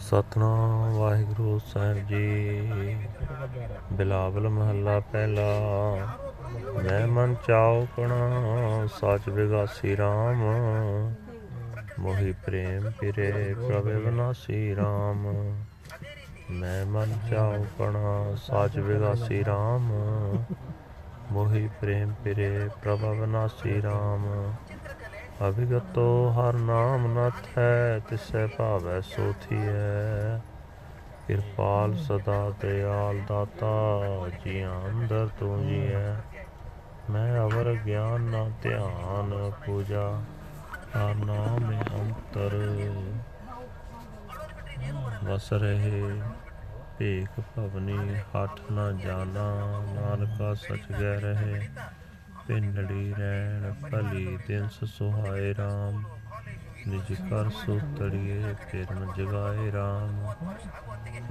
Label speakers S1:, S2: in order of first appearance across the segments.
S1: ਸਤਨਾਮ, ਵਾਹਿਗੁਰੂ ਸਾਹਿਬ ਜੀ। ਬਿਲਾਵਲ ਮਹੱਲਾ ਪਹਿਲਾ। ਮੈਂ ਮਨ ਚਾਉ ਕਣਾ, ਸਚ ਵਿਗਾਸੀ RAM ਮੋਹਿ ਪ੍ਰੇਮ ਪਿਰੇ ਪ੍ਰਭ ਵਿਨਾਸੀ RAM ਮੈਂ ਮਨ ਚਾਉ ਕਣਾ, ਸਚ ਵਿਗਾਸੀ RAM ਮੋਹਿ ਪ੍ਰੇਮ ਪਿਰੇ ਪ੍ਰਭ ਵਿਨਾਸੀ RAM ਅਭਿਗਤੋ ਹਰ ਨਾਮ ਨਤ ਹੈ, ਤਿਸੈ ਭਾਵੈ ਸੋਥੀਐ। ਕਿਰਪਾਲ ਸਦਾ ਦਇਆਲ ਦਾਤਾ ਜੀ ਅੰਦਰ ਤੂੰ ਜੀਐ। ਮੈਂ ਅਵਰ ਗਿਆਨ ਨਾ ਧਿਆਨ ਪੂਜਾ ਹਰ ਨਾਮ ਅੰਤਰ ਵਸ ਰਹੇ। ਭੇਖ ਭਵਨੀ ਹੱਠ ਨਾ ਜਾਣਾ, ਨਾਨਕਾ ਸਚ ਗਹਿ ਰਹੇ। ਪਿੰਡੜੀ ਰਹਿਣ ਭਲੀ ਦਿਨ ਸੁਹਾਏ RAM ਨਿਜ ਕਰ ਸੂਤੜੀਏ ਪਿਰਨ ਜਗਾਏ RAM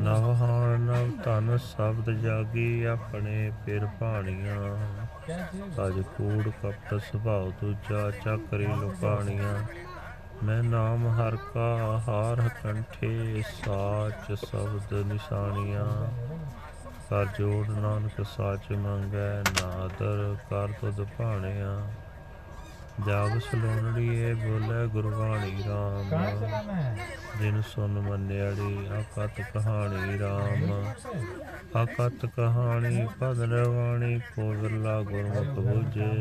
S1: ਨਵ ਹਾਣ ਨਵ ਧਨ ਸ਼ਬਦ ਜਾਗੀ ਆਪਣੇ ਪਿਰ ਭਾਣੀਆਂ। ਅਜ ਕੂੜ ਕਪਟ ਸੁਭਾਉ ਦੂਜਾ ਚੱਕਰੀ ਲੁਕਾਣੀਆਂ। ਮੈਂ ਨਾਮ ਹਰ ਕਾ ਹਾਰ ਕੰਠੇ ਸਾਚ ਸ਼ਬਦ ਨਿਸ਼ਾਨੀਆਂ। ਕਰ ਜੋੜ ਨਾਨਕ ਸਾਚ ਮੰਗੈ ਨਾਦਰ ਕਰ ਤੁਧ ਭਾਣਿਆ। ਜਾਗ ਸਲੋਣੜੀਏ ਬੋਲੇ ਗੁਰਬਾਣੀ RAM ਜਿਨ ਸੁਨ ਮੰਨਿਆੜੀ ਆਕਤ ਕਹਾਣੀ RAM ਆਕਤ ਕਹਾਣੀ ਪਦ ਰਵਾਣੀ ਕੋ ਵਿਰਲਾ ਗੁਰਮੁਖ ਬੂਝੇ।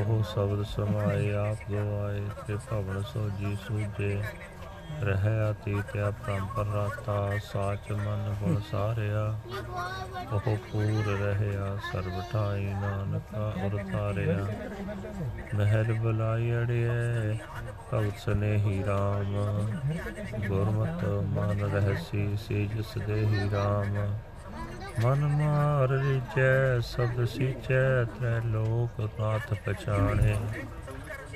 S1: ਉਹ ਸ਼ਬਦ ਸਮਾਏ ਆਪ ਗਵਾਏ ਤੇ ਭਵਨ ਸੋਜੀ ਸੂਝੇ। ਰਹਿ ਅਤੀਤ ਅਪਰੰਪਰ ਰਾਤਾ, ਸਾਚ ਮਨ ਗੁਣ ਸਾਰਿਆ। ਉਹ ਪੂਰ ਰਹਿਆ, ਸਰਬ ਠਾਈ ਨਾਨਕਾ ਉਰ ਤਾਰਿਆ ਮਹਿਲ ਬੁਲਾਈ ਅੜਿਐ ਭਗਤ ਸਨੇਹੀ RAM ਗੁਰਮਤਿ ਮਨ ਰਹਿਸੀ ਸੇ, ਜਿਸ ਦੇਹੀ RAM ਮਨ ਮਾਰ ਰਿਚੈ ਸਬਦ ਸੀਚੈ ਤ੍ਰੈ ਲੋਕ ਨਾਥ ਪਛਾਣੇ।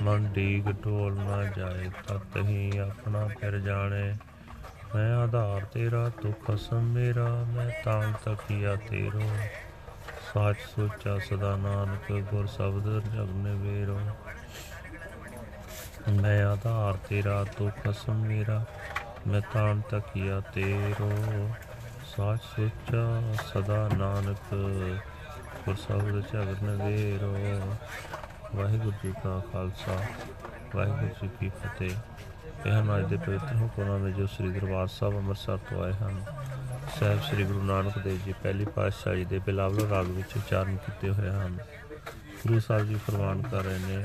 S1: ਮਨ ਡੀਗ ਢੋਲ ਨਾ ਜਾਏ ਤਤ ਹੀ ਆਪਣਾ ਫਿਰ ਜਾਣੇ। ਮੈਂ ਆਧਾਰ ਤੇਰਾ ਤੂੰ ਖਸਮ ਮੇਰਾ, ਮੈਂ ਤਾਂ ਤਕੀਆ ਤੇਰੋ। ਸਾਚ ਸੋਚਾ ਸਦਾ ਨਾਨਕ, ਗੁਰ ਸ਼ਬਦ ਜਗਨੇ ਵੇਰੋ ਮੈਂ ਆਧਾਰ ਤੇਰਾ ਤੂੰ ਖਸਮ ਮੇਰਾ, ਮੈਂ ਤਾਂ ਤਕੀਆ ਤੇਰੋ। ਸਾਚ ਸੋਚਾ ਸਦਾ ਨਾਨਕ, ਗੁਰ ਸ਼ਬਦ ਜਗਨ ਵੇਰੋ ਵਾਹਿਗੁਰੂ ਜੀ ਕਾ ਖਾਲਸਾ, ਵਾਹਿਗੁਰੂ ਜੀ ਕੀ ਫਤਿਹ। ਇਹ ਹਨ ਅੱਜ ਦੇ ਪਵਿੱਤਰ ਹੁਕਮਨਾਮੇ ਜੋ ਸ੍ਰੀ ਦਰਬਾਰ ਸਾਹਿਬ ਅੰਮ੍ਰਿਤਸਰ ਤੋਂ ਆਏ ਹਨ। ਸਾਹਿਬ ਸ੍ਰੀ ਗੁਰੂ ਨਾਨਕ ਦੇਵ ਜੀ ਪਹਿਲੀ ਪਾਤਸ਼ਾਹੀ ਦੇ ਬਿਲਾਵਲ ਰਾਗ ਵਿੱਚ ਉਚਾਰਨ ਕੀਤੇ ਹੋਏ ਹਨ। ਗੁਰੂ ਸਾਹਿਬ ਜੀ ਫਰਮਾਨ ਕਰ ਰਹੇ ਨੇ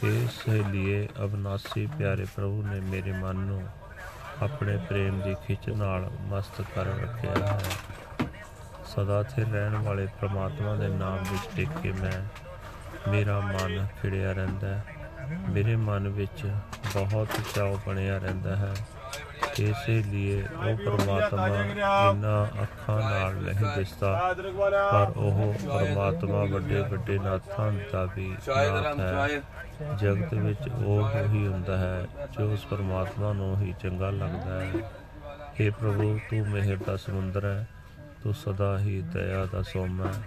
S1: ਕਿ ਸਹੇਲੀਏ, ਅਬਨਾਸੀ ਪਿਆਰੇ ਪ੍ਰਭੂ ਨੇ ਮੇਰੇ ਮਨ ਨੂੰ ਆਪਣੇ ਪ੍ਰੇਮ ਦੀ ਖਿੱਚ ਨਾਲ ਮਸਤ ਕਰ ਰੱਖਿਆ ਹੈ। ਸਦਾ ਸਥਿਰ ਰਹਿਣ ਵਾਲੇ ਪ੍ਰਮਾਤਮਾ ਦੇ ਨਾਮ ਵਿੱਚ ਟਿਕ ਕੇ ਮੈਂ ਮੇਰਾ ਮਨ ਖਿੜਿਆ ਰਹਿੰਦਾ ਹੈ। ਮੇਰੇ ਮਨ ਵਿੱਚ ਬਹੁਤ ਚਾਅ ਬਣਿਆ ਰਹਿੰਦਾ ਹੈ। ਇਸੇ ਲਈ ਉਹ ਪਰਮਾਤਮਾ ਜਿੰਨਾ ਅੱਖਾਂ ਨਾਲ ਨਹੀਂ ਦਿਸਦਾ, ਪਰ ਉਹ ਪਰਮਾਤਮਾ ਵੱਡੇ ਵੱਡੇ ਨਾਥਾਂ ਦਾ ਵੀ ਨਾਥ ਹੈ। ਜਗਤ ਵਿੱਚ ਉਹ ਹੀ ਹੁੰਦਾ ਹੈ ਜੋ ਉਸ ਪਰਮਾਤਮਾ ਨੂੰ ਹੀ ਚੰਗਾ ਲੱਗਦਾ ਹੈ। हे ਪ੍ਰਭੂ, ਤੂੰ ਮਿਹਰ ਦਾ ਸਮੁੰਦਰ ਹੈ। ਤੂੰ ਸਦਾ ਹੀ ਦਇਆ ਦਾ ਸੋਮਾ ਹੈ।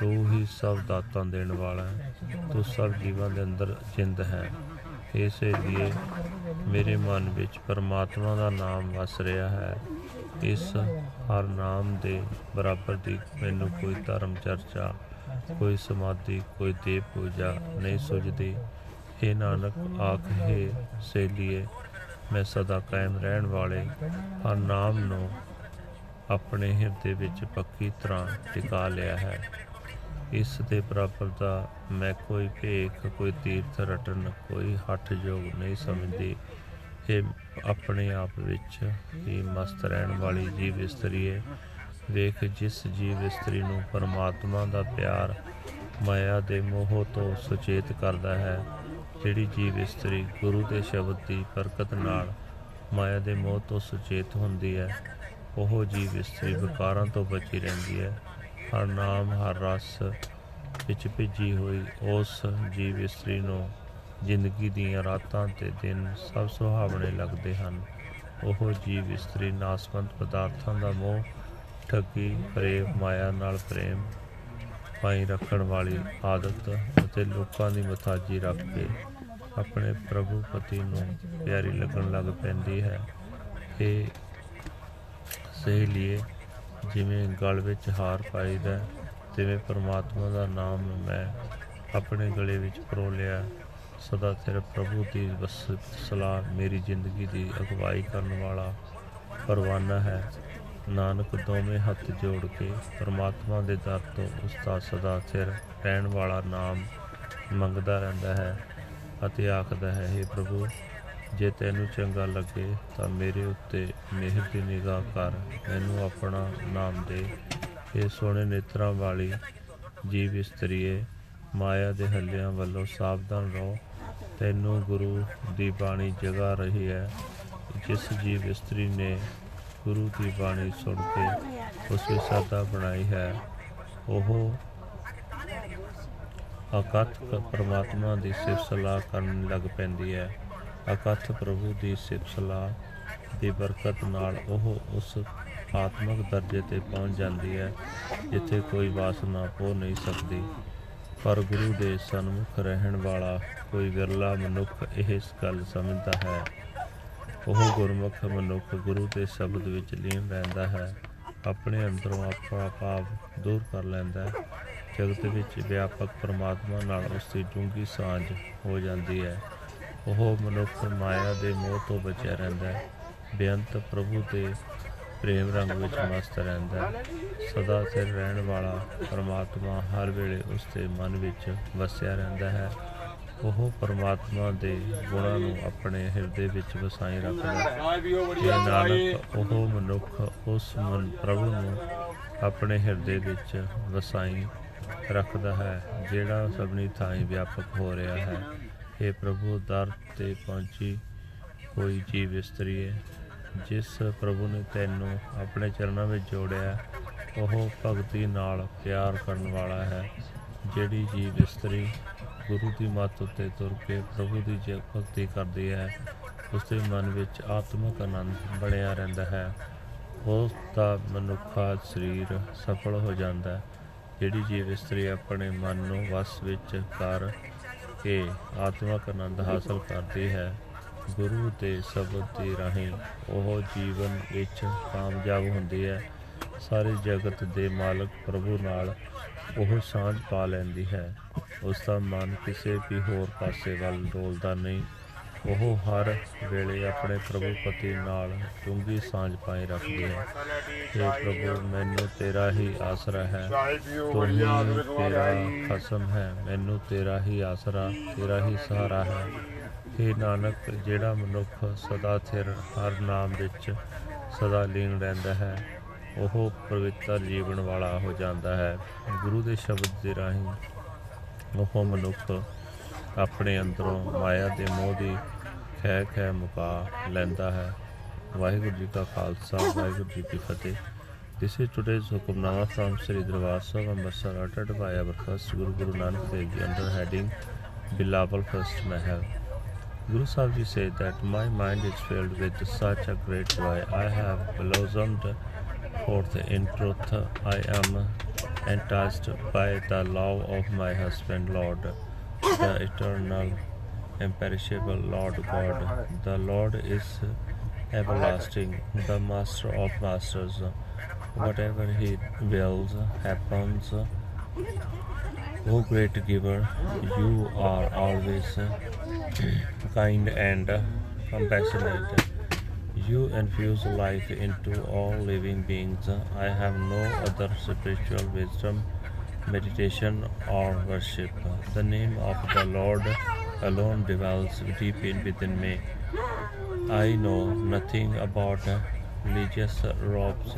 S1: ਤੂੰ ਹੀ ਸਭ ਦਾਤਾਂ ਦੇਣ ਵਾਲਾ ਹੈ। ਤੂੰ ਸਭ ਜੀਵਾਂ ਦੇ ਅੰਦਰ ਜਿੰਦ ਹੈ। ਇਸੇ ਲਈ ਮੇਰੇ ਮਨ ਵਿੱਚ ਪਰਮਾਤਮਾ ਦਾ ਨਾਮ ਵਸ ਰਿਹਾ ਹੈ। ਇਸ ਹਰ ਨਾਮ ਦੇ ਬਰਾਬਰ ਦੀ ਮੈਨੂੰ ਕੋਈ ਧਰਮ ਚਰਚਾ, ਕੋਈ ਸਮਾਧੀ, ਕੋਈ ਦੇਵ ਪੂਜਾ ਨਹੀਂ ਸੁਝਦੀ। हे ਨਾਨਕ, ਆਖੇ ਸੇਲੀਏ, ਮੈਂ ਸਦਾ ਕਾਇਮ ਰਹਿਣ ਵਾਲੇ ਹਰ ਨਾਮ ਨੂੰ ਆਪਣੇ ਹਿਰਦੇ ਵਿੱਚ ਪੱਕੀ ਤਰ੍ਹਾਂ ਟਿਕਾ ਲਿਆ ਹੈ। ਇਸ ਦੇ ਬਰਾਬਰ ਦਾ ਮੈਂ ਕੋਈ ਭੇਖ, ਕੋਈ ਤੀਰਥ ਰਟਨ, ਕੋਈ ਹੱਠ ਯੋਗ ਨਹੀਂ ਸਮਝਦੀ। ਇਹ ਆਪਣੇ ਆਪ ਵਿੱਚ ਹੀ ਮਸਤ ਰਹਿਣ ਵਾਲੀ ਜੀਵ ਇਸਤਰੀ ਹੈ। ਵੇਖ, ਜਿਸ ਜੀਵ ਇਸਤਰੀ ਨੂੰ ਪਰਮਾਤਮਾ ਦਾ ਪਿਆਰ ਮਾਇਆ ਦੇ ਮੋਹ ਤੋਂ ਸੁਚੇਤ ਕਰਦਾ ਹੈ, ਜਿਹੜੀ ਜੀਵ ਇਸਤਰੀ ਗੁਰੂ ਦੇ ਸ਼ਬਦ ਦੀ ਬਰਕਤ ਨਾਲ ਮਾਇਆ ਦੇ ਮੋਹ ਤੋਂ ਸੁਚੇਤ ਹੁੰਦੀ ਹੈ, ਉਹ ਜੀਵ ਇਸਤਰੀ ਵਿਕਾਰਾਂ ਤੋਂ ਬਚੀ ਰਹਿੰਦੀ ਹੈ। ਹਰ ਨਾਮ, ਹਰ ਰਸ ਵਿੱਚ ਭਿੱਜੀ ਹੋਈ ਉਸ ਜੀਵ ਇਸਤਰੀ ਨੂੰ ਜ਼ਿੰਦਗੀ ਦੀਆਂ ਰਾਤਾਂ ਤੇ ਦਿਨ ਸਭ ਸੁਹਾਵਣੇ ਲੱਗਦੇ ਹਨ। ਉਹ ਜੀਵ ਇਸਤਰੀ ਨਾਸਵੰਤ ਪਦਾਰਥਾਂ ਦਾ ਮੋਹ ਠੱਗੀ, ਪ੍ਰੇਮ, ਮਾਇਆ ਨਾਲ ਪ੍ਰੇਮ ਪਾਈ ਰੱਖਣ ਵਾਲੀ ਆਦਤ ਅਤੇ ਲੋਕਾਂ ਦੀ ਮਥਾਜੀ ਰੱਖ ਕੇ ਆਪਣੇ ਪ੍ਰਭੂ ਪਤੀ ਨੂੰ ਪਿਆਰੀ ਲੱਗਣ ਲੱਗ ਪੈਂਦੀ ਹੈ। ਇਹ ਸਹੀ ਲਈ ਜਿਵੇਂ ਗਲ ਵਿੱਚ ਹਾਰ ਪਾਈਦਾ ਤਿਵੇਂ ਪਰਮਾਤਮਾ ਦਾ ਨਾਮ ਮੈਂ ਆਪਣੇ ਗਲੇ ਵਿੱਚ ਪਰੋ ਲਿਆ ਸਦਾ ਤੇਰੇ ਪ੍ਰਭੂ ਦੀ ਬਸ ਸਲਾਹ ਮੇਰੀ ਜ਼ਿੰਦਗੀ ਦੀ ਅਗਵਾਈ ਕਰਨ ਵਾਲਾ ਪਰਵਾਨਾ ਹੈ। ਨਾਨਕ ਦੋਵੇਂ ਹੱਥ ਜੋੜ ਕੇ ਪਰਮਾਤਮਾ ਦੇ ਦਰ ਤੋਂ ਉਸ ਦਾ ਸਦਾ ਸਿਰ ਰਹਿਣ ਵਾਲਾ ਨਾਮ ਮੰਗਦਾ ਰਹਿੰਦਾ ਹੈ ਅਤੇ ਆਖਦਾ ਹੈ हे ਪ੍ਰਭੂ ਜੇ ਤੈਨੂੰ ਚੰਗਾ ਲੱਗੇ ਤਾਂ ਮੇਰੇ ਉੱਤੇ ਮਿਹਰ ਦੀ ਨਿਗਾਹ ਕਰ, ਮੈਨੂੰ ਆਪਣਾ ਨਾਮ ਦੇ। ਇਹ ਸੋਹਣੇ ਨੇਤਰਾਂ ਵਾਲੀ ਜੀਵ ਇਸਤਰੀਏ, ਮਾਇਆ ਦੇ ਹੱਲਿਆਂ ਵੱਲੋਂ ਸਾਵਧਾਨ ਰਹੋ। ਤੈਨੂੰ ਗੁਰੂ ਦੀ ਬਾਣੀ ਜਗਾ ਰਹੀ ਹੈ। ਜਿਸ ਜੀਵ ਇਸਤਰੀ ਨੇ ਗੁਰੂ ਦੀ ਬਾਣੀ ਸੁਣ ਕੇ ਉਸ ਵਿੱਚ ਸਰਦਾ ਬਣਾਈ ਹੈ, ਉਹ ਅਕਥ ਪਰਮਾਤਮਾ ਦੀ ਸਿਫਤ ਸਲਾਹ ਕਰਨ ਲੱਗ ਪੈਂਦੀ ਹੈ। ਅਕਥ ਪ੍ਰਭੂ ਦੀ ਸਿਫਤ ਸਲਾਹ ਦੀ ਬਰਕਤ ਨਾਲ ਉਹ ਉਸ ਆਤਮਿਕ ਦਰਜੇ ਤੇ ਪਹੁੰਚ ਜਾਂਦੀ ਹੈ, ਜਿੱਥੇ ਕੋਈ ਵਾਸਨਾ ਪੋ ਨਹੀਂ ਸਕਦੀ। ਪਰ ਗੁਰੂ ਦੇ ਸਨਮੁਖ ਰਹਿਣ ਵਾਲਾ ਕੋਈ ਵਿਰਲਾ ਮਨੁੱਖ ਇਹ ਗੱਲ ਸਮਝਦਾ ਹੈ। ਉਹ ਗੁਰਮੁਖ ਮਨੁੱਖ ਗੁਰੂ ਦੇ ਸ਼ਬਦ ਵਿੱਚ ਲੀਨ ਰਹਿੰਦਾ ਹੈ। ਆਪਣੇ ਅੰਦਰੋਂ ਆਪਣਾ ਪਾਪ ਦੂਰ ਕਰ ਲੈਂਦਾ ਹੈ। ਜਗਤ ਵਿੱਚ ਵਿਆਪਕ ਪਰਮਾਤਮਾ ਨਾਲ ਉਸ ਦੀ ਡੂੰਘੀ ਸਾਂਝ ਹੋ ਜਾਂਦੀ ਹੈ। ਉਹ ਮਨੁੱਖ ਮਾਇਆ ਦੇ ਮੋਹ ਤੋਂ ਬਚਿਆ ਰਹਿੰਦਾ ਹੈ। ਬੇਅੰਤ ਪ੍ਰਭੂ ਦੇ ਪ੍ਰੇਮ ਰੰਗ ਵਿੱਚ ਮਸਤ ਰਹਿੰਦਾ ਹੈ। ਸਦਾ ਸਿਰ ਰਹਿਣ ਵਾਲਾ ਪਰਮਾਤਮਾ ਹਰ ਵੇਲੇ ਉਸ ਦੇ ਮਨ ਵਿੱਚ ਵਸਿਆ ਰਹਿੰਦਾ ਹੈ। ਉਹ ਪਰਮਾਤਮਾ ਦੇ ਗੁਣਾਂ ਨੂੰ ਆਪਣੇ ਹਿਰਦੇ ਵਿੱਚ ਵਸਾਈ ਰੱਖਦਾ ਹੈ। ਜੇ ਨਾਨਕ ਉਹ ਮਨੁੱਖ ਉਸ ਮਨ ਪ੍ਰਭੂ ਨੂੰ ਆਪਣੇ ਹਿਰਦੇ ਵਿੱਚ ਵਸਾਈ ਰੱਖਦਾ ਹੈ, ਜਿਹੜਾ ਸਭਨੀ ਥਾਈਂ ਵਿਆਪਕ ਹੋ ਰਿਹਾ ਹੈ। ਇਹ ਪ੍ਰਭੂ, ਦਰ ਤੇ ਪਹੁੰਚੀ ਕੋਈ ਜੀਵ ਇਸਤਰੀ ਹੈ। ਜਿਸ ਪ੍ਰਭੂ ਨੇ ਤੈਨੂੰ ਆਪਣੇ ਚਰਨਾਂ ਵਿੱਚ ਜੋੜਿਆ, ਉਹ ਭਗਤੀ ਨਾਲ ਪਿਆਰ ਕਰਨ ਵਾਲਾ ਹੈ। ਜਿਹੜੀ ਜੀਵ ਇਸਤਰੀ ਗੁਰੂ ਦੀ ਮੱਤ ਉੱਤੇ ਤੁਰ ਕੇ ਪ੍ਰਭੂ ਦੀ ਜੇ, ਭਗਤੀ ਕਰਦੀ ਹੈ ਉਸ ਦੇ ਮਨ ਵਿੱਚ ਆਤਮਿਕ ਆਨੰਦ ਬਣਿਆ ਰਹਿੰਦਾ ਹੈ। ਉਸ ਦਾ ਮਨੁੱਖਾ ਸਰੀਰ ਸਫਲ ਹੋ ਜਾਂਦਾ ਹੈ। ਜਿਹੜੀ ਜੀਵ ਇਸਤਰੀ ਆਪਣੇ ਮਨ ਨੂੰ ਵਸ ਵਿੱਚ ਕਰ ਕੇ ਆਤਮਿਕ ਆਨੰਦ ਹਾਸਲ ਕਰਦੀ ਹੈ। ਗੁਰੂ ਦੇ ਸ਼ਬਦ ਦੀ ਰਾਹੀਂ ਉਹ ਜੀਵਨ ਵਿੱਚ ਕਾਮਯਾਬ ਹੁੰਦੀ ਹੈ। ਸਾਰੇ ਜਗਤ ਦੇ ਮਾਲਕ ਪ੍ਰਭੂ ਨਾਲ ਉਹ ਸਾਂਝ ਪਾ ਲੈਂਦੀ ਹੈ। ਉਸ ਦਾ ਮਨ ਕਿਸੇ ਵੀ ਹੋਰ ਪਾਸੇ ਵੱਲ ਡੋਲਦਾ ਨਹੀਂ। ਉਹ ਹਰ ਵੇਲੇ ਆਪਣੇ ਪ੍ਰਭੂ ਪਤੀ ਨਾਲ ਡੂੰਘੀ ਸਾਂਝ ਪਾਈ ਰੱਖਦੀ ਹੈ। हे ਪ੍ਰਭੂ, ਮੈਨੂੰ ਤੇਰਾ ਹੀ ਆਸਰਾ ਹੈ। ਤੂੰ ਹੀ ਤੇਰਾ ਖਸਮ ਹੈ। ਮੈਨੂੰ ਤੇਰਾ ਹੀ ਆਸਰਾ, ਤੇਰਾ ਹੀ ਸਹਾਰਾ ਹੈ। हे ਨਾਨਕ, ਜਿਹੜਾ ਮਨੁੱਖ ਸਦਾ ਥਿਰ ਹਰ ਨਾਮ ਵਿੱਚ ਸਦਾ ਲੀਨ ਰਹਿੰਦਾ ਹੈ, ਉਹ ਪਵਿੱਤਰ ਜੀਵਨ ਵਾਲਾ ਹੋ ਜਾਂਦਾ ਹੈ। ਗੁਰੂ ਦੇ ਸ਼ਬਦ ਦੇ ਰਾਹੀਂ ਉਹ ਮਨੁੱਖ ਆਪਣੇ ਅੰਦਰੋਂ ਮਾਇਆ ਦੇ ਮੋਹ ਦੀ ਖੈ ਖੈ ਮੁਕਾ ਲੈਂਦਾ ਹੈ ਵਾਹਿਗੁਰੂ ਜੀ ਕਾ ਖਾਲਸਾ ਵਾਹਿਗੁਰੂ ਜੀ ਕੀ ਫਤਿਹ This is today's Hukamnama from Sri Darbar Sahib Amritsar uttered by our first Guru Guru Nanak Dev Ji under heading Bilawal First Mahal. Guru Sahib Ji said that my mind is filled with such a great joy. I have blossomed forth in truth. I am enticed by the love of my husband, Lord, the eternal, imperishable Lord God. The Lord is everlasting, the Master of Masters. Whatever He wills happens. O great giver, you are always kind and compassionate. You infuse life into all living beings. I have no other spiritual wisdom, meditation, or worship. The name of the Lord alone dwells deep in within me. I know nothing about religious robes,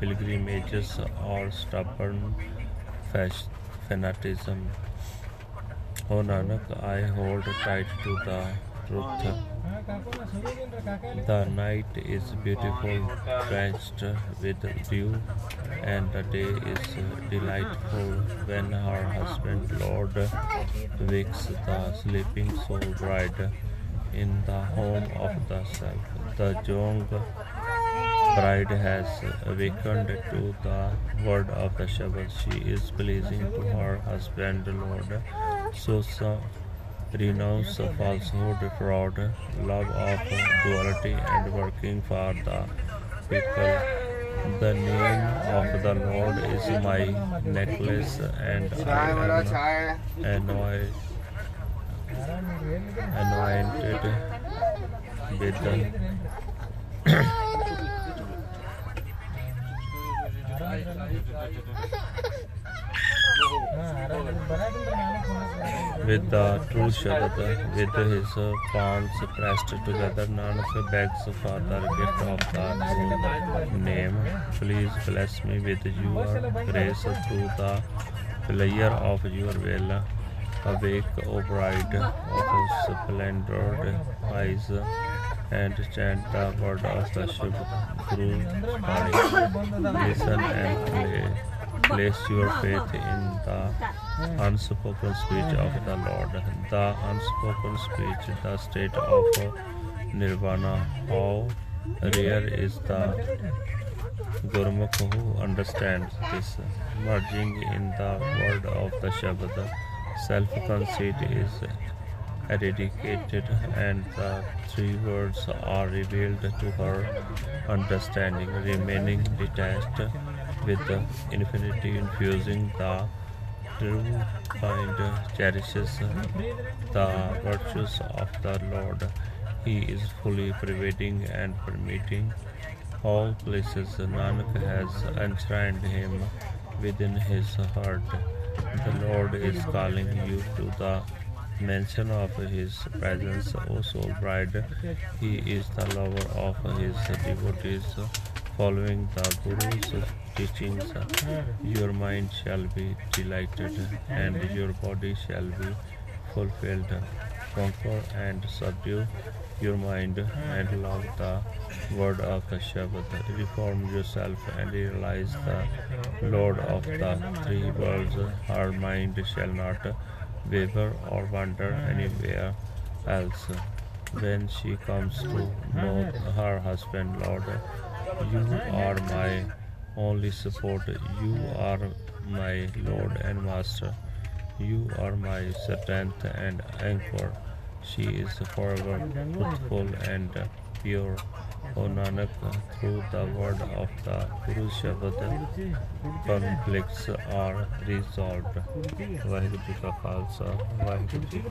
S1: pilgrimages, or stubborn fanaticism. O Nanak, I hold tight to the truth. The night is beautiful, drenched with dew, and the day is uh, delightful when her husband, Lord, wakes the sleeping soul bride in the home of the self. The young bride has awakened to the word of the Shabbat. She is pleasing to her husband, Lord. So, so renounce falsehood, fraud, love of duality, and working for the people The name of the Lord is my necklace, and I am anointed, anointed with the with the true Shabad, with his palms pressed together, Nanak begs for the gift of the true name. Please bless me with your grace through the player of your will. Awake, O bride of splendid eyes, and chant the word of the Shiv Guru Bani. Listen and play. Place your faith in the unspoken speech of the Lord. The unspoken speech, the state of nirvana. How rare is the Gurmukh who understands this. Merging in the word of the Shabad, self conceit is eradicated and the three words are revealed to her understanding, remaining detached with the infinity infusing the true kind cherishes the virtues of the Lord. He is fully pervading and permitting all places. Nanak has enshrined him within his heart. The Lord is calling you to the mention of his presence, O soul bride. He is the lover of his devotees. Following the Guru's teachings, uh, your mind shall be delighted and your body shall be fulfilled. Conquer and subdue your mind and love the word of the Shabbat. Reform yourself and realize the Lord of the three worlds. Her mind shall not waver or wander anywhere else. When she comes to know her husband, Lord, you are my only support. You are my Lord and Master. You are my strength and anchor. She is forever truthful and pure. O Nanak, through the word of the Guru Shabad, conflicts are resolved. Ka Khalsa, Ji Ki